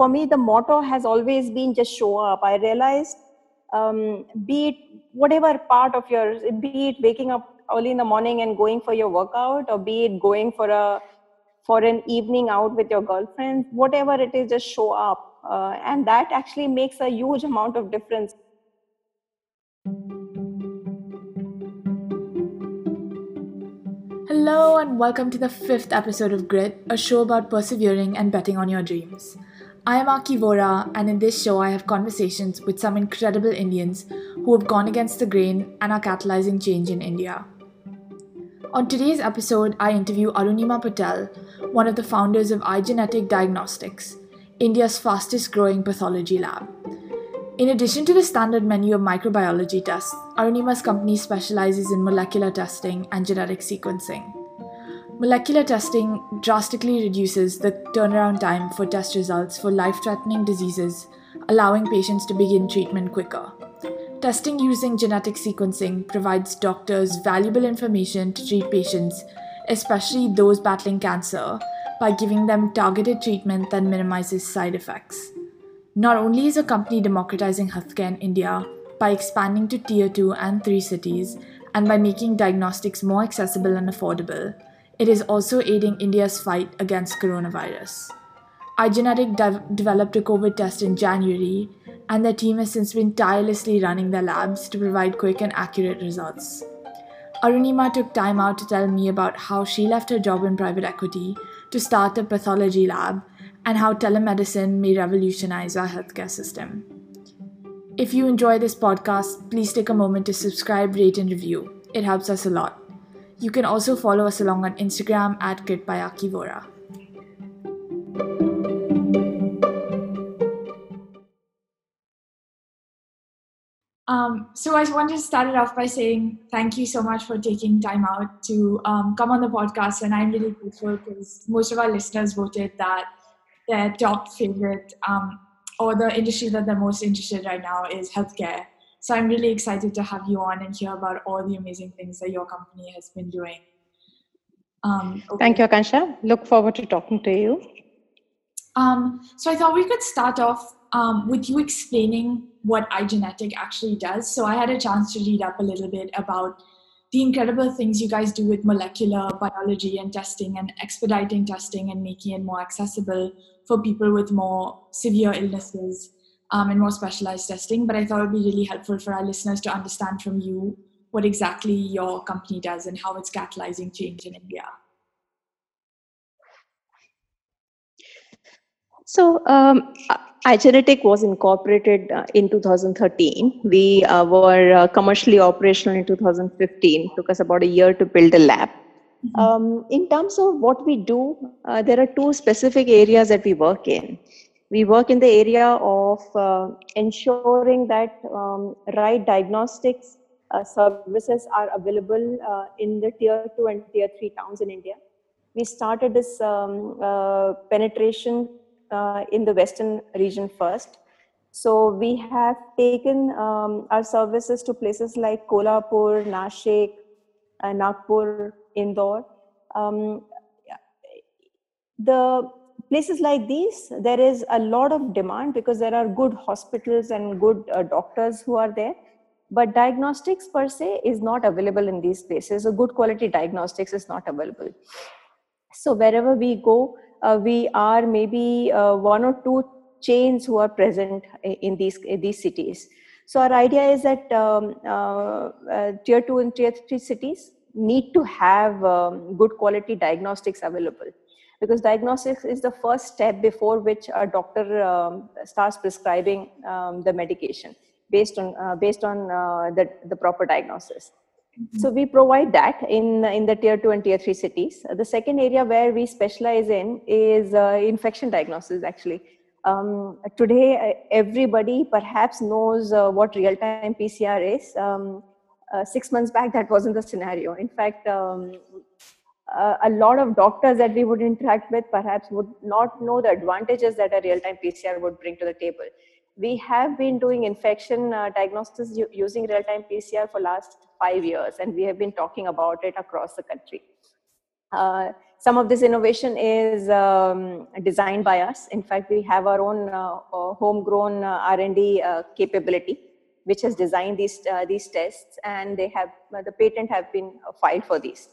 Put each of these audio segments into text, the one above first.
for me, the motto has always been just show up. I realized, um, be it whatever part of your, be it waking up early in the morning and going for your workout, or be it going for a for an evening out with your girlfriend, whatever it is, just show up, uh, and that actually makes a huge amount of difference. Hello, and welcome to the fifth episode of Grit, a show about persevering and betting on your dreams. I am Aki Vora, and in this show, I have conversations with some incredible Indians who have gone against the grain and are catalyzing change in India. On today's episode, I interview Arunima Patel, one of the founders of iGenetic Diagnostics, India's fastest growing pathology lab. In addition to the standard menu of microbiology tests, Arunima's company specializes in molecular testing and genetic sequencing. Molecular testing drastically reduces the turnaround time for test results for life threatening diseases, allowing patients to begin treatment quicker. Testing using genetic sequencing provides doctors valuable information to treat patients, especially those battling cancer, by giving them targeted treatment that minimizes side effects. Not only is a company democratizing healthcare in India by expanding to tier 2 and 3 cities and by making diagnostics more accessible and affordable, it is also aiding India's fight against coronavirus. iGenetic de- developed a COVID test in January, and their team has since been tirelessly running their labs to provide quick and accurate results. Arunima took time out to tell me about how she left her job in private equity to start a pathology lab and how telemedicine may revolutionize our healthcare system. If you enjoy this podcast, please take a moment to subscribe, rate, and review. It helps us a lot. You can also follow us along on Instagram at Kitpayakivora. Um, so I wanted to start it off by saying thank you so much for taking time out to um, come on the podcast, and I'm really grateful because most of our listeners voted that their top favorite um, or the industry that they're most interested right now is healthcare. So I'm really excited to have you on and hear about all the amazing things that your company has been doing. Um, okay. Thank you, Akansha. Look forward to talking to you. Um, so I thought we could start off um, with you explaining what iGenetic actually does. So I had a chance to read up a little bit about the incredible things you guys do with molecular biology and testing and expediting testing and making it more accessible for people with more severe illnesses um, and more specialized testing. But I thought it would be really helpful for our listeners to understand from you what exactly your company does and how it's catalyzing change in India. So, um, iGenetic was incorporated uh, in 2013. We uh, were uh, commercially operational in 2015. It took us about a year to build a lab. Mm-hmm. Um, in terms of what we do, uh, there are two specific areas that we work in we work in the area of uh, ensuring that um, right diagnostics uh, services are available uh, in the tier 2 and tier 3 towns in india. We started this um, uh, penetration uh, in the western region first. So we have taken um, our services to places like kolhapur nashik uh, nagpur indore. Um, the places like these, there is a lot of demand because there are good hospitals and good uh, doctors who are there. But diagnostics per se is not available in these places. A good quality diagnostics is not available. So wherever we go, uh, we are maybe uh, one or two chains who are present in these in these cities. So our idea is that um, uh, uh, tier two and tier three cities need to have um, good quality diagnostics available because diagnostics is the first step before which a doctor um, starts prescribing um, the medication based on uh, based on uh, the, the proper diagnosis. Mm-hmm. so we provide that in in the tier 2 and tier 3 cities. The second area where we specialize in is uh, infection diagnosis actually. Um, today uh, everybody perhaps knows uh, what real time pcr is. Um, uh, six months back that wasn't the scenario. In fact um, uh, a lot of doctors that we would interact with perhaps would not know the advantages that a real-time PCR would bring to the table. We have been doing infection uh, diagnosis using real-time PCR for last five years, and we have been talking about it across the country. Uh, some of this innovation is um, designed by us. In fact, we have our own uh, uh homegrown uh, R&D capability, which has designed these these tests, and they have the patent have been filed for these.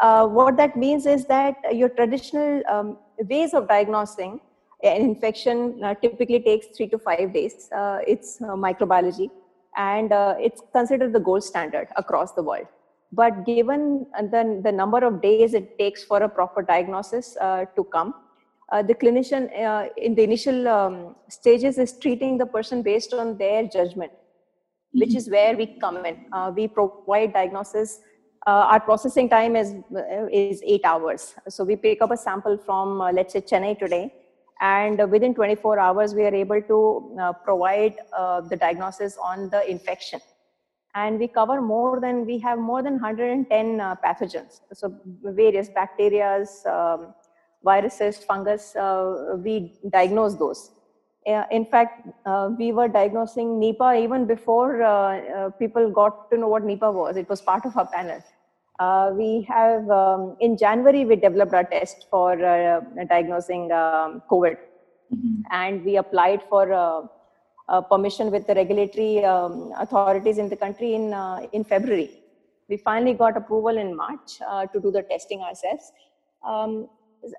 What that means is that your traditional um, ways of diagnosing an infection typically takes three to five days. it's microbiology, and it's considered the gold standard across the world but given the, the number of days it takes for a proper diagnosis uh, to come uh, the clinician uh, in the initial um, stages is treating the person based on their judgment mm-hmm. which is where we come in uh, we provide diagnosis uh, our processing time is uh, is 8 hours. So we pick up a sample from let's say chennai today and within 24 hours we are able to provide the diagnosis on the infection. And we cover more than we have more than 110 uh, pathogens. So various bacteria um, viruses fungus uh, we diagnose those. uh, in fact uh, we were diagnosing nipah even before uh, uh, people got to know what nipah was it was part of our panel we have um, in january we developed our test for diagnosing um, covid mm-hmm. and we applied for uh, permission with the regulatory um, authorities in the country in, uh, in February. We finally got approval in March uh, to do the testing ourselves.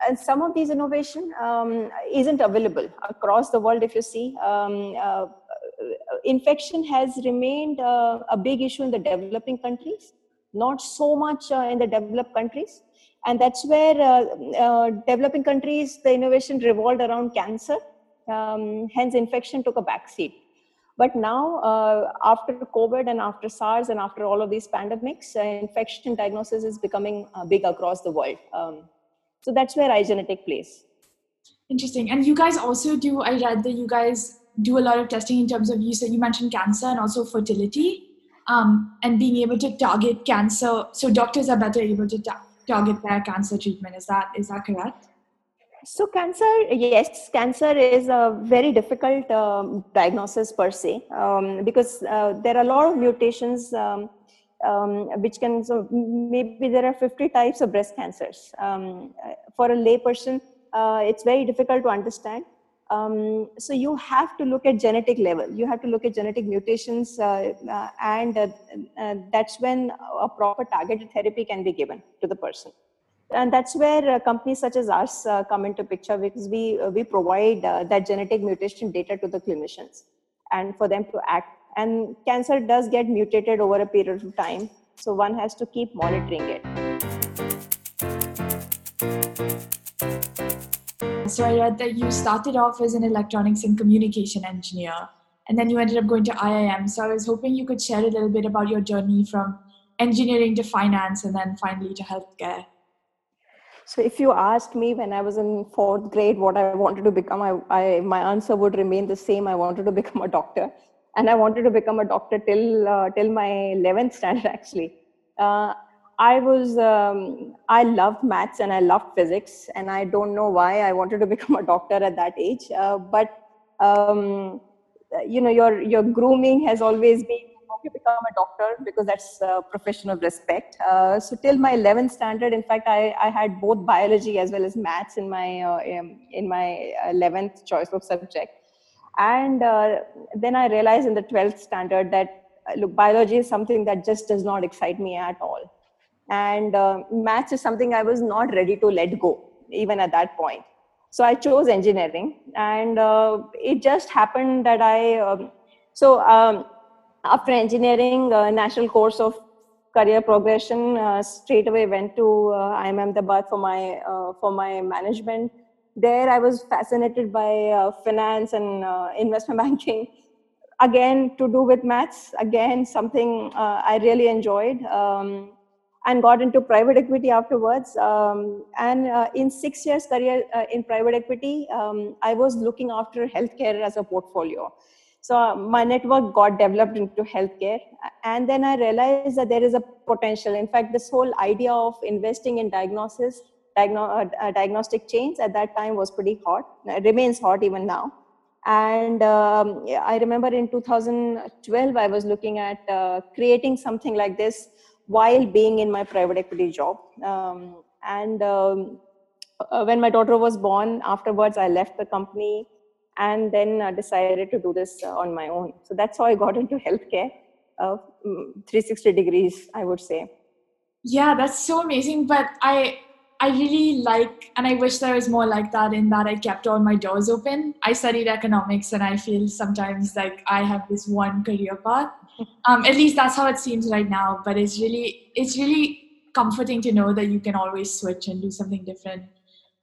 And some of these innovation um, isn't available across the world if you see um, uh, infection has remained uh, a big issue in the developing countries not so much uh, in the developed countries and that's where developing countries the innovation revolved around cancer um, hence, infection took a backseat. But now, uh, after COVID and after SARS and after all of these pandemics, uh, infection diagnosis is becoming uh, big across the world. Um, so that's where iGenetic plays. Interesting. And you guys also do, I read that you guys do a lot of testing in terms of, you said you mentioned cancer and also fertility um, and being able to target cancer. So doctors are better able to ta- target their cancer treatment. Is that, is that correct? So, cancer, yes, cancer is a very difficult um, diagnosis per se um, because uh, there are a lot of mutations um, um which can, so maybe there are 50 types of breast cancers. Um, for a layperson, uh, it's very difficult to understand. Um, so, you have to look at genetic level, you have to look at genetic mutations, uh, uh and uh, uh, that's when a proper targeted therapy can be given to the person and that's where uh, companies such as uh, come into picture because we we provide that genetic mutation data to the clinicians and for them to act and cancer does get mutated over a period of time. So one has to keep monitoring it. So i read that you started off as an electronics and communication engineer and then you ended up going to iim so i was hoping you could share a little bit about your journey from engineering to finance and then finally to healthcare. So if you asked me when I was in fourth grade what I wanted to become, I, I my answer would remain the same. I wanted to become a doctor, and I wanted to become a doctor till uh, till my eleventh standard. Actually, uh, I was um, I loved maths and I loved physics, and I don't know why I wanted to become a doctor at that age. Uh, but um, you know, your your grooming has always been to become a doctor because that's a profession of respect. Uh, so till my 11th standard, in fact, I, I had both biology as well as maths in my uh, in my 11th choice of subject. And uh, then I realized in the 12th standard that uh, look, biology is something that just does not excite me at all. And uh, maths is something I was not ready to let go, even at that point. So I chose engineering, and uh, it just happened that I. Um, so um, after engineering, uh, national course of career progression, uh, straight away went to uh, IIM Ahmedabad for my for my management. There, I was fascinated by uh, finance and uh, investment banking. Again, to do with maths. Again, something uh, I really enjoyed. Um, and got into private equity afterwards. Um, and in six years career in private equity, um, I was looking after healthcare as a portfolio so uh, my network got developed into healthcare and then i realized that there is a potential in fact this whole idea of investing in diagnosis diagno- uh, uh diagnostic chains at that time was pretty hot it remains hot even now and um, i remember in 2012 i was looking at uh, creating something like this while being in my private equity job um, and um, uh, when my daughter was born, afterwards I left the company and then uh, decided to do this uh, on my own. So that's how I got into healthcare. Mm, 360 degrees, I would say. Yeah, that's so amazing. But I I really like, and I wish there was more like that in that I kept all my doors open. I studied economics, and I feel sometimes like I have this one career path. Um, at least that's how it seems right now. But it's really, it's really comforting to know that you can always switch and do something different.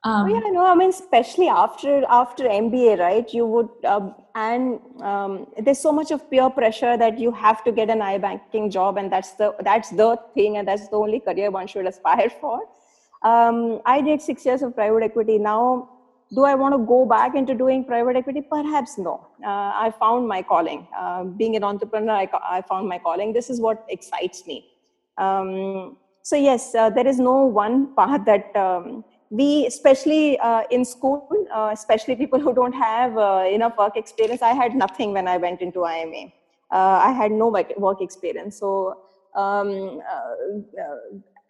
Um, oh, yeah, no, I mean, especially after after MBA, right? You would, uh, and um, there's so much of peer pressure that you have to get an iBanking job, and that's the that's the thing, and that's the only career one should aspire for. Um, I did six years of private equity. Now, do I want to go back into doing private equity? Perhaps no. Uh, I found my calling. Uh, being an entrepreneur, I, I, found my calling. This is what excites me. Um, so yes, uh, there is no one path that um, we, especially uh, in school, uh, especially people who don't have uh, enough work experience. I had nothing when I went into IMA. I had no work experience. So um,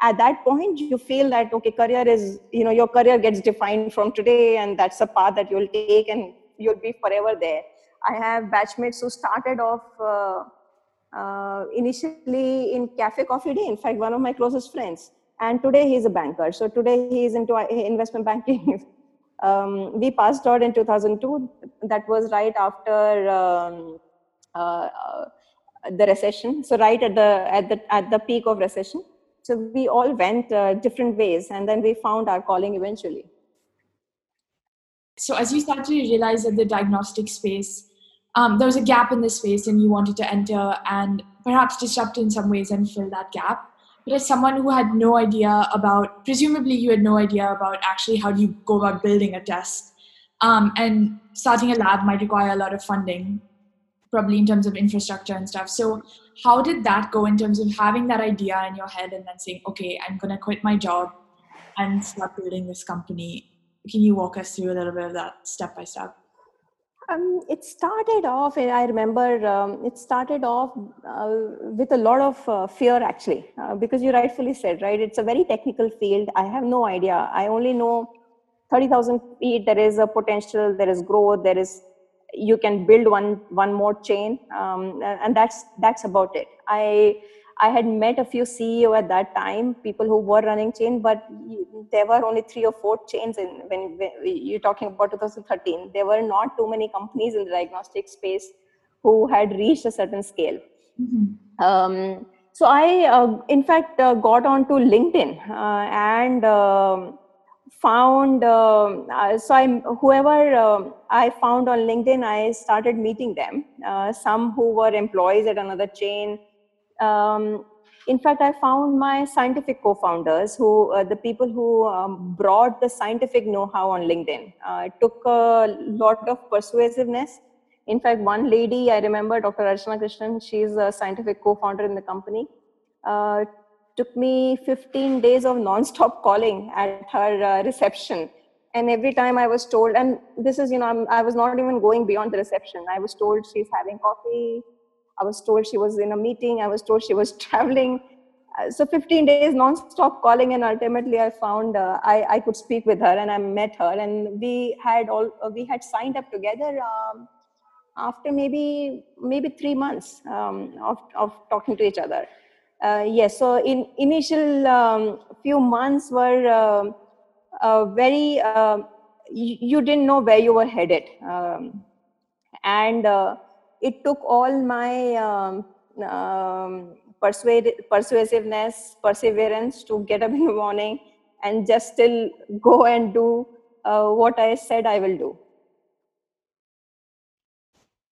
at that point you feel that okay career is you know your career gets defined from today and that's a path that you'll take and you'll be forever there. I have batchmates who started off uh, uh, initially in cafe coffee day in fact one of my closest friends. And today he's a banker. So today he's into uh, investment banking. Um, we passed out in 2002 that was right after um, uh, uh, the recession. So right at the at the at the peak of recession so we all went uh, different ways and then we found our calling eventually. So as you started to realize that the diagnostic space, um, there was a gap in the space and you wanted to enter and perhaps disrupt in some ways and fill that gap. But as someone who had no idea about, presumably you had no idea about actually how do you go about building a test. Um, and starting a lab might require a lot of funding probably in terms of infrastructure and stuff. So, how did that go in terms of having that idea in your head and then saying, okay, I'm going to quit my job and start building this company? Can you walk us through a little bit of that step by step? Um, it started off, I remember um, it started off uh, with a lot of uh, fear actually, uh, because you rightfully said, right? It's a very technical field. I have no idea. I only know 30,000 feet, there is a potential, there is growth, there is you can build one one more chain um, and that's that's about it. I i had met a few ceo at that time people who were running chain but there were only three or four chains in when, when you're talking about 2013 there were not too many companies in the diagnostic space who had reached a certain scale. Mm-hmm. um, so i uh, in fact uh, got onto linkedin uh, and um, found um, uh, so i whoever uh, i found on linkedin i started meeting them. Uh, some who were employees at another chain. Um, in fact i found my scientific co-founders who uh, the people who um, brought the scientific know-how on linkedin. Uh, it took a lot of persuasiveness. In fact one lady i remember dr archana krishnan she's a scientific co-founder in the company. Uh, took me 15 days of non-stop calling at her uh, reception. And every time i was told and this is you know I'm, i was not even going beyond the reception. I was told she's having coffee. I was told she was in a meeting. I was told she was traveling. Uh, so 15 days non-stop calling and ultimately i found uh, I, I could speak with her and i met her. And we had all uh, we had signed up together um, after maybe maybe three months um, of, of talking to each other uh, yes so in initial um, few months were uh, uh, very uh, you, you, didn't know where you were headed. Um, and uh, it took all my um, um, persuade, persuasiveness perseverance to get up in the morning and just still go and do uh, what i said i will do.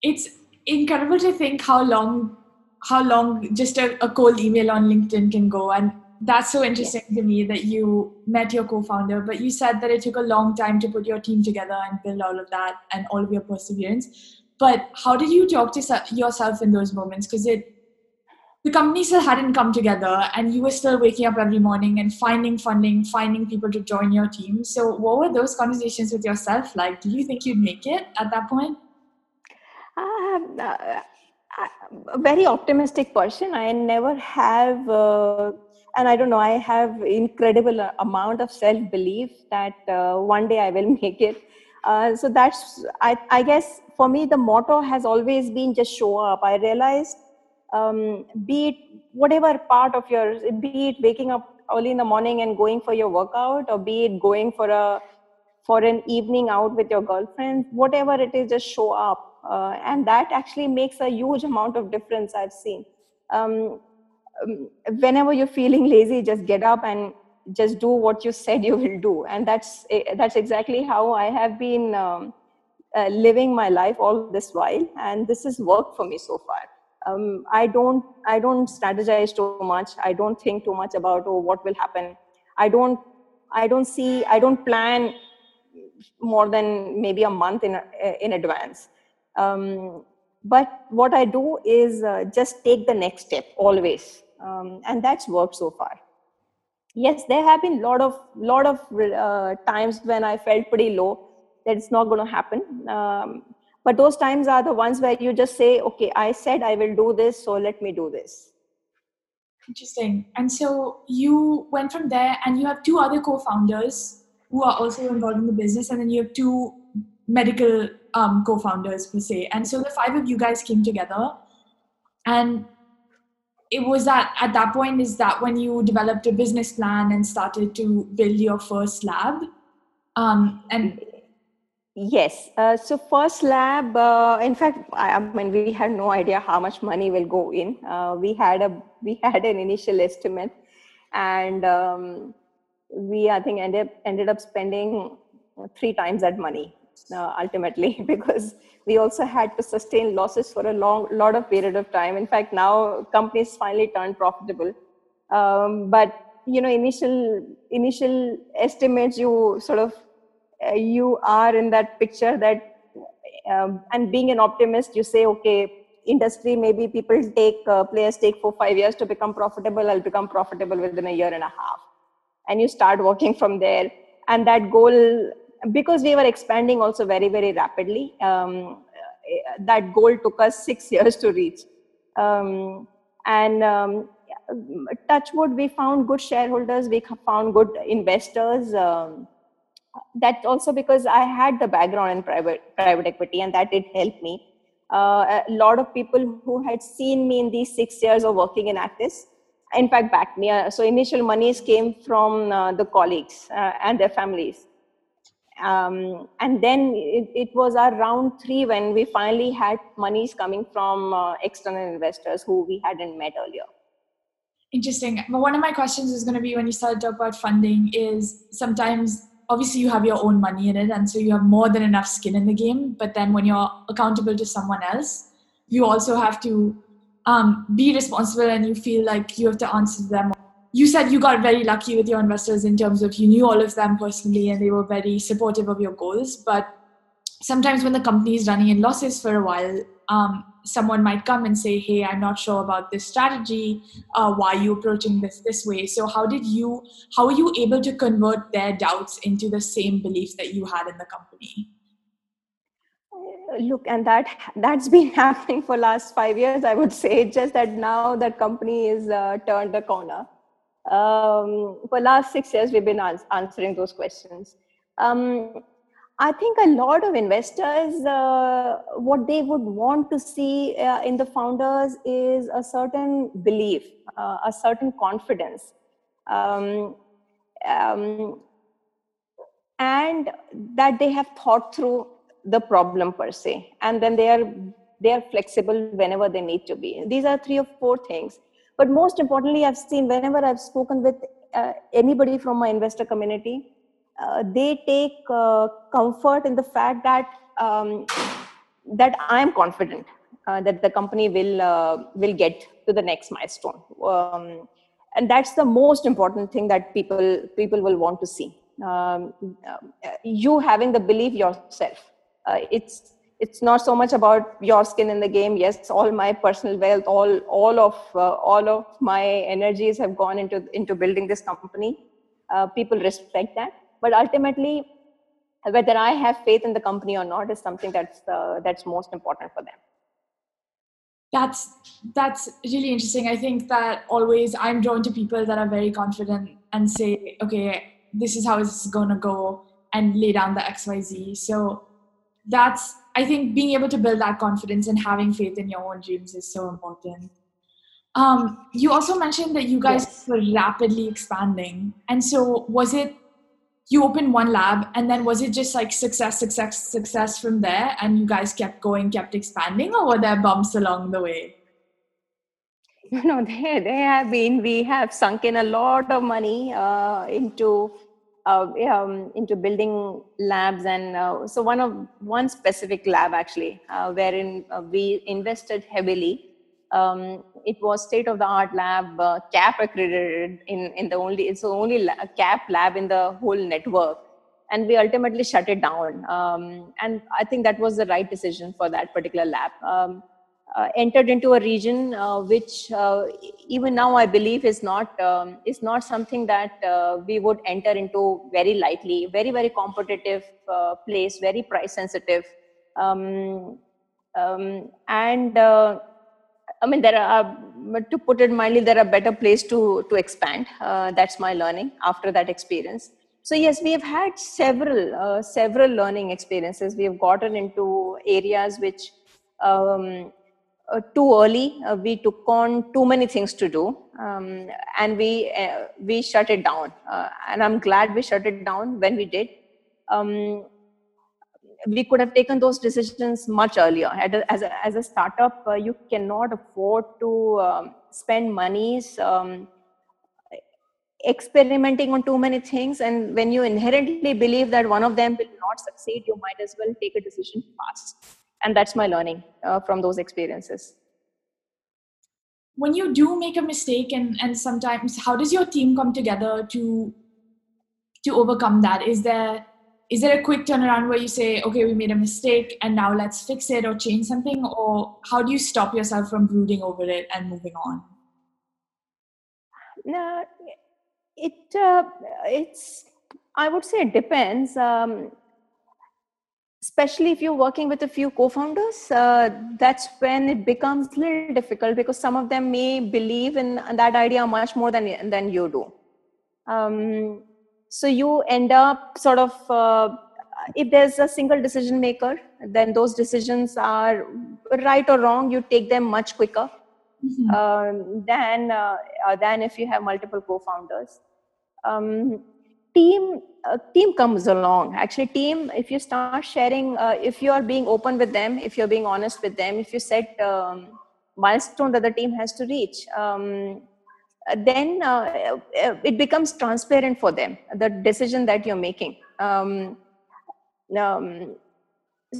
It's incredible to think how long how long just a, a cold email on LinkedIn can go. And that's so interesting to me that you met your co-founder, but you said that it took a long time to put your team together and build all of that and all of your perseverance. But how did you talk to yourself in those moments? Because it the company still hadn't come together and you were still waking up every morning and finding funding finding people to join your team so what were those conversations with yourself like do you think you'd make it at that point um, uh, a very optimistic person. I never have. Uh, and I don't know, I have incredible amount of self belief that uh, one day I will make it. Uh, so that's, I, I guess, for me, the motto has always been just show up. I realized, um, be it whatever part of yours, be it waking up early in the morning and going for your workout, or be it going for a for an evening out with your girlfriend, whatever it is, just show up, uh, and that actually makes a huge amount of difference. I've seen. Um, um, whenever you're feeling lazy just get up and just do what you said you will do. And that's eh, that's exactly how i have been um, uh, living my life all this while. And this has worked for me so far. Um, i don't i don't strategize too much. I don't think too much about oh what will happen. I don't i don't see i don't plan more than maybe a month in in advance um, but what i do is uh, just take the next step always. Um, and that's worked so far. Yes there have been lot of lot of uh, times when i felt pretty low that it's not going to happen. Um, but those times are the ones where you just say okay i said i will do this so let me do this. Interesting. And so you went from there and you have two other co-founders who are also involved in the business and then you have two medical um, co-founders per se. And so the five of you guys came together. And it was that at that point is that when you developed a business plan and started to build your first lab um, and yes uh, so first lab uh, in fact I, I, mean we had no idea how much money will go in. Uh, we had a we had an initial estimate. And um, we i think ended ended up spending three times that money uh, ultimately because we also had to sustain losses for a long lot of period of time. In fact now companies finally turned profitable. Um, but you know initial initial estimates you sort of uh, you are in that picture that um, and being an optimist you say okay industry maybe people take uh, players take four five years to become profitable. I'll become profitable within a year and a half. And you start working from there. And that goal because we were expanding also very very rapidly um, that goal took us six years to reach. Um, and um, touchwood we found good shareholders we found good investors um, that also because i had the background in private private equity and that did help me. Uh, a lot of people who had seen me in these six years of working in actis in fact backed me. Uh, so initial monies came from uh, the colleagues uh, and their families um, and then it, it, was our round three when we finally had monies coming from uh, external investors who we hadn't met earlier. Interesting. But one of my questions is going to be when you start to talk about funding is sometimes obviously you have your own money in it and so you have more than enough skin in the game but then when you're accountable to someone else you also have to um, be responsible and you feel like you have to answer them you said you got very lucky with your investors in terms of you knew all of them personally and they were very supportive of your goals. But sometimes when the company is running in losses for a while, um, someone might come and say, "Hey, I'm not sure about this strategy. Uh, why are you approaching this this way?" So, how did you? How were you able to convert their doubts into the same beliefs that you had in the company? look and that that's been happening for last five years i would say just that now the company is uh, turned the corner um, for last six years we've been ans- answering those questions. Um, i think a lot of investors uh, what they would want to see uh, in the founders is a certain belief uh, a certain confidence. Um, um and that they have thought through the problem per se. And then they are they are flexible whenever they need to be. These are three or four things but most importantly i've seen whenever i've spoken with uh, anybody from my investor community uh, they take uh, comfort in the fact that um, that i am confident uh, that the company will uh, will get to the next milestone. Um, and that's the most important thing that people people will want to see. Um, uh, you having the belief yourself it's it's not so much about your skin in the game yes all my personal wealth all all of uh, all of my energies have gone into into building this company uh, people respect that but ultimately whether i have faith in the company or not is something that's uh, that's most important for them That's that's really interesting. I think that always I'm drawn to people that are very confident and say, okay, this is how it's gonna go and lay down the XYZ. So that's I think being able to build that confidence and having faith in your own dreams is so important. Um, you also mentioned that you guys yes. were rapidly expanding. And so was it you opened one lab and then was it just like success, success, success from there and you guys kept going, kept expanding, or were there bumps along the way? No, they, they have been. We have sunk in a lot of money uh, into uh, um, into building labs and uh, so one of one specific lab actually uh, wherein uh, we invested heavily. Um, it was state of the art lab uh, cap accredited in, in the only it's the only la- cap lab in the whole network. And we ultimately shut it down. Um, and i think that was the right decision for that particular lab. Um, uh, entered into a region uh, which uh, even now I believe is not um, is not something that uh, we would enter into very lightly. Very very competitive uh, place, very price sensitive, um, um, and uh, I mean there are to put it mildly there are better place to to expand. that's my learning after that experience. So yes, we have had several several learning experiences. We have gotten into areas which um, uh, too early. Uh, we took on too many things to do, um, and we uh, we shut it down. Uh, and I'm glad we shut it down when we did. Um, we could have taken those decisions much earlier. As a, as a startup, uh, you cannot afford to um, spend monies um, experimenting on too many things. And when you inherently believe that one of them will not succeed, you might as well take a decision fast and that's my learning uh, from those experiences. When you do make a mistake and and sometimes how does your team come together to to overcome that? Is there is there a quick turnaround where you say okay we made a mistake and now let's fix it or change something or how do you stop yourself from brooding over it and moving on? No it uh, it's i would say it depends. Um, especially if you're working with a few co-founders uh, that's when it becomes a little difficult because some of them may believe in that idea much more than than you do um, so you end up sort of uh, if there's a single decision maker then those decisions are right or wrong you take them much quicker mm-hmm. um, than uh, than if you have multiple co-founders um, team uh, team comes along. Actually team if you start sharing uh, if you are being open with them if you're being honest with them if you set um, milestone that the team has to reach um, then uh, uh it becomes transparent for them the decision that you're making. Um, um,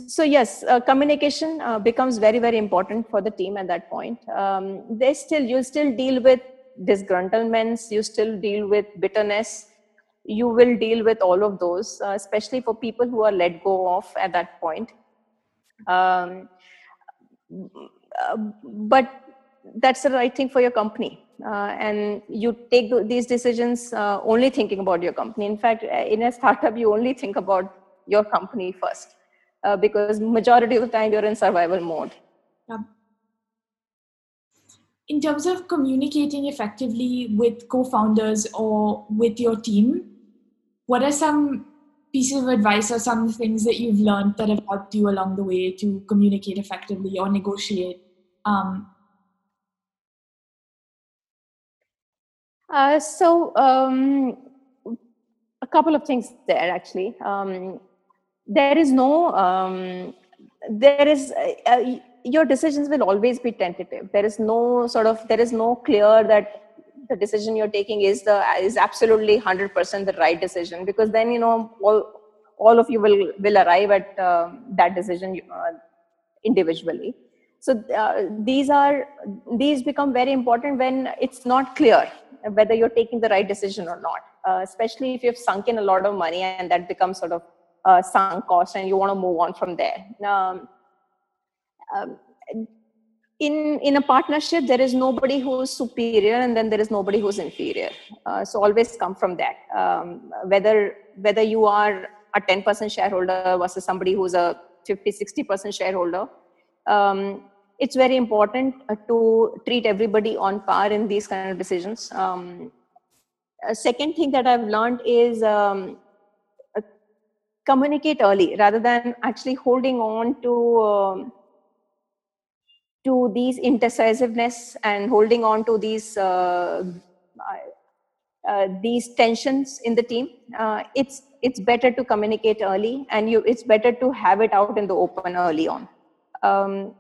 so yes uh, communication uh, becomes very very important for the team at that point. Um, they still you still deal with disgruntlements you still deal with bitterness you will deal with all of those, uh, especially for people who are let go of at that point. Um, uh, but that's the right thing for your company. Uh, and you take these decisions uh, only thinking about your company. In fact, uh, in a startup, you only think about your company first uh, because majority of the time you're in survival mode. Yeah. In terms of communicating effectively with co-founders or with your team, what are some pieces of advice or some things that you've learned that have helped you along the way to communicate effectively or negotiate? Um, uh, so, um, a couple of things there actually. Um, there is no, um, there is, uh, uh, your decisions will always be tentative. There is no sort of, there is no clear that the decision you're taking is the is absolutely 100% the right decision because then you know all all of you will will arrive at uh, that decision uh, individually. So uh, these are these become very important when it's not clear whether you're taking the right decision or not uh, especially if you've sunk in a lot of money and that becomes sort of uh, sunk cost and you want to move on from there. Um, um, in in a partnership there is nobody who's superior and then there is nobody who's inferior uh, so always come from that um, whether whether you are a 10% shareholder versus somebody who's a 50 60% shareholder um, it's very important uh, to treat everybody on par in these kind of decisions. Um, a second thing that I've learned is um, uh, communicate early rather than actually holding on to um, to these indecisiveness and holding on to these uh, uh, these tensions in the team. Uh, it's it's better to communicate early, and you it's better to have it out in the open early on. Um,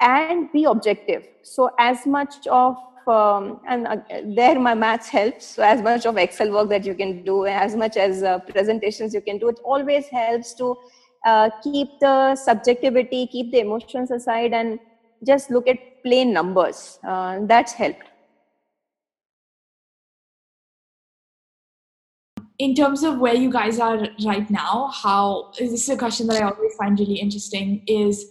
and be objective so as much of um, and uh, there my maths helps so as much of excel work that you can do as much as uh, presentations you can do it always helps to uh, keep the subjectivity keep the emotions aside and just look at plain numbers. Uh, that's helped. In terms of where you guys are right now how this is a question that i always find really interesting is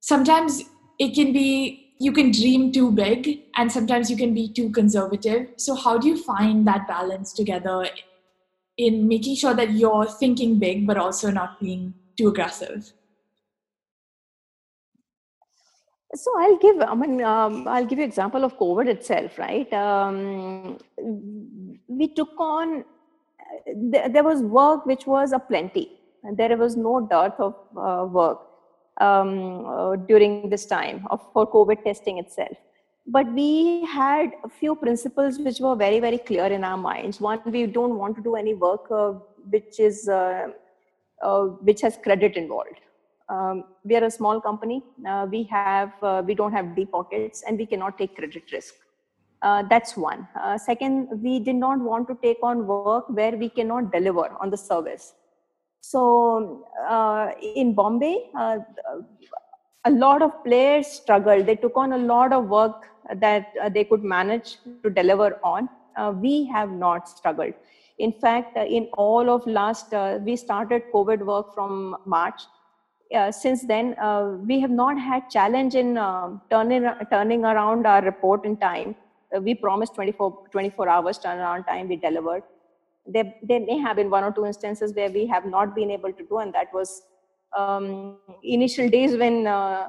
sometimes it can be you can dream too big and sometimes you can be too conservative. So how do you find that balance together in making sure that you're thinking big but also not being too aggressive so i'll give i mean um, i'll give you example of covid itself right um, we took on th- there was work which was a plenty there was no dearth of uh, work um, uh, during this time of, for COVID testing itself. But we had a few principles which were very, very clear in our minds. One, we don't want to do any work uh, which is uh, uh which has credit involved. Um, we are a small company. Uh, we have we don't have deep pockets, and we cannot take credit risk. Uh, that's one. Uh, second, we did not want to take on work where we cannot deliver on the service. So uh, in Bombay, uh, a lot of players struggled. They took on a lot of work that uh, they could manage to deliver on. Uh, we have not struggled. In fact, uh, in all of last, uh, we started COVID work from March. Since then, we have not had challenge in turning turning around our report in time. we promised 24, 24 hours turnaround time. We delivered there, there may have been one or two instances where we have not been able to do and that was um, initial days when uh,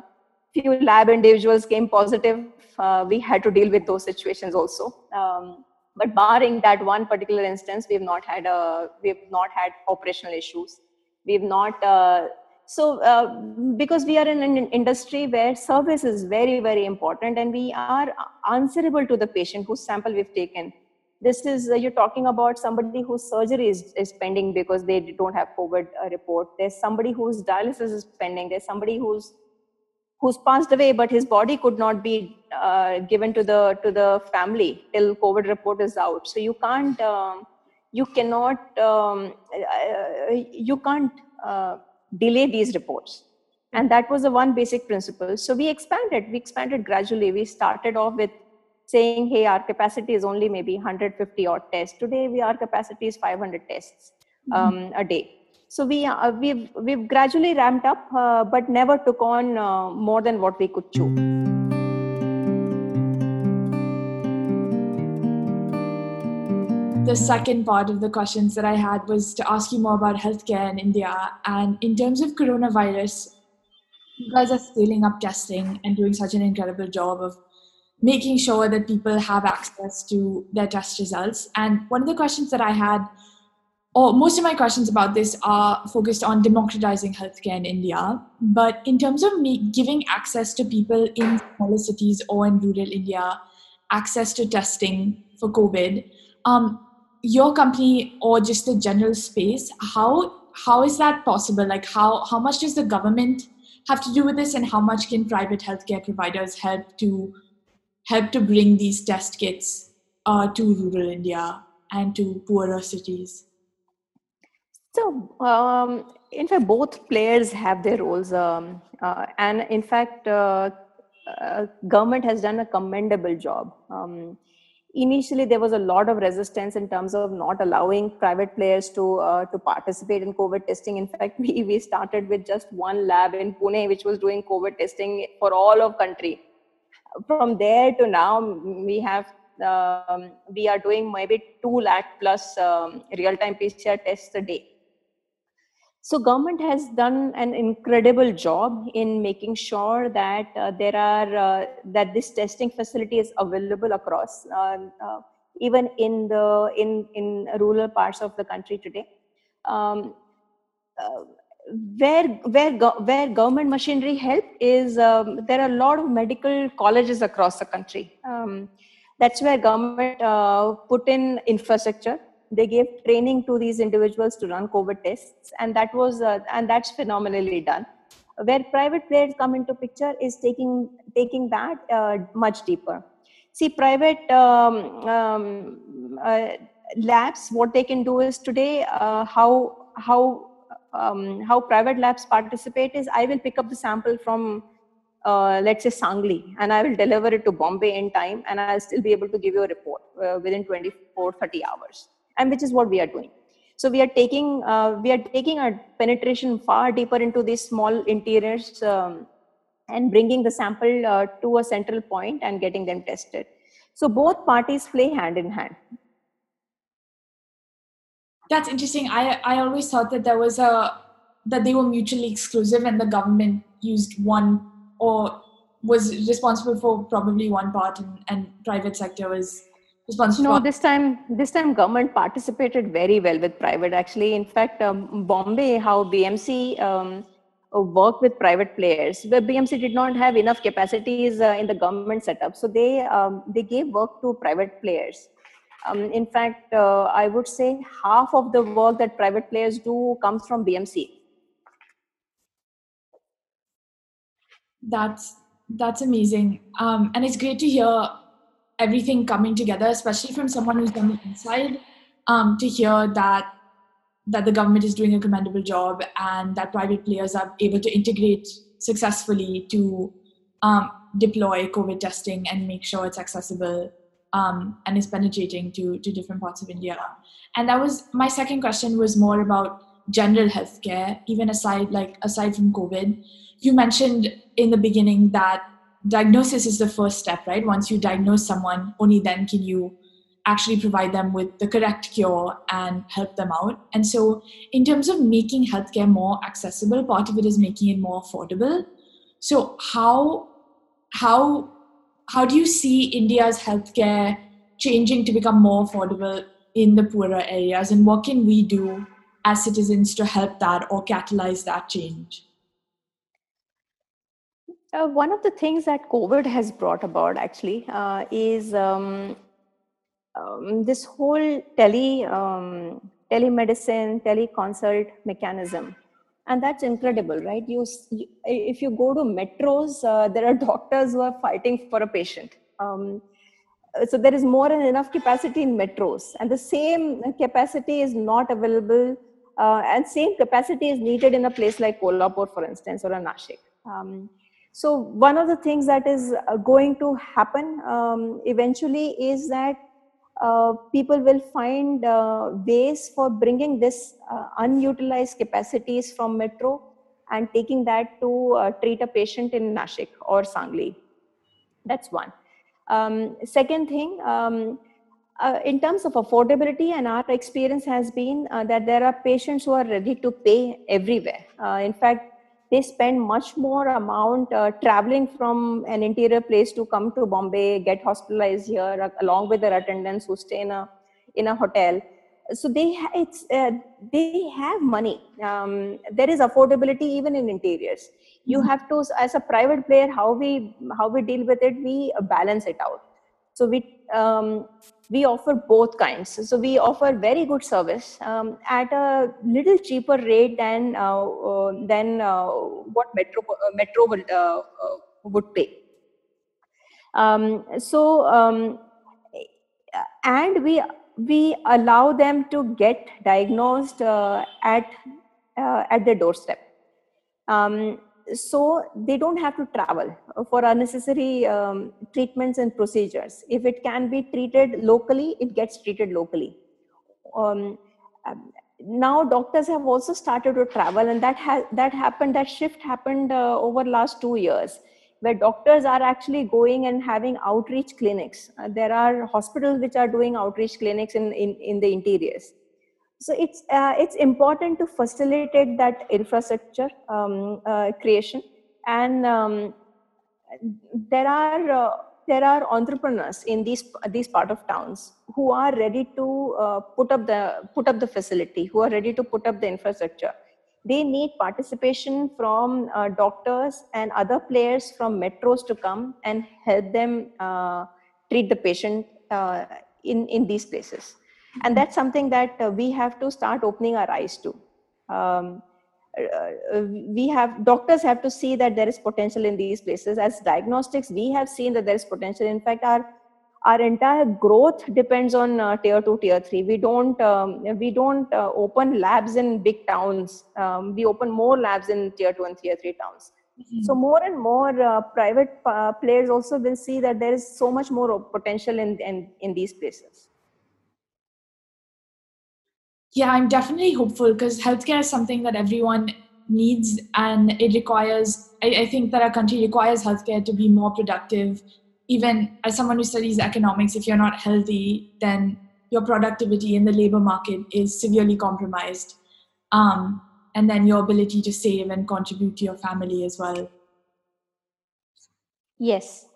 few lab individuals came positive uh, we had to deal with those situations also um, but barring that one particular instance we've not had a we've not had operational issues we've not uh, so uh, because we are in an industry where service is very very important and we are answerable to the patient whose sample we've taken. This is uh, you're talking about somebody whose surgery is, is pending because they don't have covid uh, report. There's somebody whose dialysis is pending. There's somebody who's who's passed away but his body could not be uh, given to the to the family till covid report is out. So you can't um, you cannot um, uh, you can't uh, delay these reports and that was the one basic principle so we expanded we expanded gradually we started off with saying, hey, our capacity is only maybe 150 odd tests. Today, we our capacity is 500 tests mm-hmm. um, mm-hmm. a day. So we uh, we've we've gradually ramped up, uh, but never took on uh, more than what we could chew. The second part of the questions that I had was to ask you more about healthcare in India. And in terms of coronavirus, you guys are scaling up testing and doing such an incredible job of making sure that people have access to their test results. And one of the questions that I had, or most of my questions about this are focused on democratizing healthcare in India. But in terms of giving access to people in smaller cities or in rural India, access to testing for COVID, um, your company or just the general space, how how is that possible? Like how how much does the government have to do with this, and how much can private healthcare providers help to help to bring these test kits uh, to rural India and to poorer cities? So, um, in fact, both players have their roles, um, uh, and in fact, uh, uh, government has done a commendable job. Um, initially, there was a lot of resistance in terms of not allowing private players to uh, to participate in COVID testing. In fact, we we started with just one lab in Pune, which was doing COVID testing for all of country from there to now we have um, we are doing maybe 2 lakh plus um, real-time pcr tests a day so government has done an incredible job in making sure that uh, there are uh, that this testing facility is available across uh, uh even in the in in rural parts of the country today. Um, uh, where where where government machinery help is um, there are a lot of medical colleges across the country. Um, that's where government uh, put in infrastructure they gave training to these individuals to run covid tests and that was uh, and that's phenomenally done. Where private players come into picture is taking taking that uh, much deeper. See private um, um, uh, labs what they can do is today uh, how how um, how private labs participate is i will pick up the sample from uh, let's say Sangli, and I will deliver it to Bombay in time, and I'll still be able to give you a report uh, within 24, 30 hours and which is what we are doing. So we are taking uh, we are taking our penetration far deeper into these small interiors um, and bringing the sample uh, to a central point and getting them tested. So both parties play hand in hand. That's interesting. I i always thought that there was a that they were mutually exclusive and the government used one or was responsible for probably one part and, and private sector was no this time this time government participated very well with private actually. In fact um, bombay how bmc um, worked with private players the bmc did not have enough capacities uh, in the government setup. So they um, they gave work to private players. Um, in fact uh, i would say half of the work that private players do comes from bmc that's that's amazing. Um, and it's great to hear everything coming together, especially from someone who's on the inside, um, to hear that that the government is doing a commendable job and that private players are able to integrate successfully to um, deploy COVID testing and make sure it's accessible um, and is penetrating to, to different parts of India. And that was my second question was more about general healthcare, even aside like aside from COVID. You mentioned in the beginning that diagnosis is the first step, right? Once you diagnose someone, only then can you actually provide them with the correct cure and help them out. And so, in terms of making healthcare more accessible, part of it is making it more affordable. So, how how how do you see India's healthcare changing to become more affordable in the poorer areas, and what can we do as citizens to help that or catalyze that change? Uh, one of the things that COVID has brought about actually uh, is um, um, this whole tele um, telemedicine, teleconsult mechanism, and that's incredible, right? You, you if you go to metros, uh, there are doctors who are fighting for a patient. Um, so there is more than enough capacity in metros, and the same capacity is not available, uh, and same capacity is needed in a place like Kolhapur, for instance, or a Nashik. So one of the things that is uh, going to happen um, eventually is that uh, people will find uh, ways for bringing this uh, unutilized capacities from metro and taking that to uh, treat a patient in Nashik or Sangli. That's one. Um, second thing, um, uh, in terms of affordability, and our experience has been that there are patients who are ready to pay everywhere. in fact, they spend much more amount uh, traveling from an interior place to come to bombay get hospitalized here uh, along with their attendants who stay in a in a hotel. So they it's uh, they have money. Um, there is affordability even in interiors. You mm-hmm. have to as a private player how we how we deal with it we balance it out so we um, we offer both kinds. So we offer very good service um, at a little cheaper rate than uh, uh, than uh, what Metro uh, Metro would uh, uh, would pay. Um, so um, and we we allow them to get diagnosed at at their doorstep. Um, so they don't have to travel for unnecessary um, treatments and procedures. If it can be treated locally it gets treated locally. Um, um, now doctors have also started to travel and that has that happened that shift happened uh, over last 2 years where doctors are actually going and having outreach clinics. Uh, there are hospitals which are doing outreach clinics in in, in the interiors so it's uh, it's important to facilitate that infrastructure um, uh, creation. And um, there are uh, there are entrepreneurs in these these part of towns who are ready to uh, put up the put up the facility who are ready to put up the infrastructure. They need participation from uh, doctors and other players from metros to come and help them uh, treat the patient in in these places and that's something that uh, we have to start opening our eyes to. Um, uh, we have doctors have to see that there is potential in these places. As diagnostics we have seen that there is potential. In fact our our entire growth depends on uh, tier 2 tier 3 we don't um, we don't uh, open labs in big towns. Um, we open more labs in tier 2 and tier 3 towns. Mm-hmm. so more and more uh, private uh, players also will see that there is so much more potential in in, in these places yeah, I'm definitely hopeful because healthcare is something that everyone needs and it requires, I, I, think that our country requires healthcare to be more productive. Even as someone who studies economics, if you're not healthy, then your productivity in the labor market is severely compromised. Um, and then your ability to save and contribute to your family as well. Yes,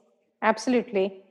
absolutely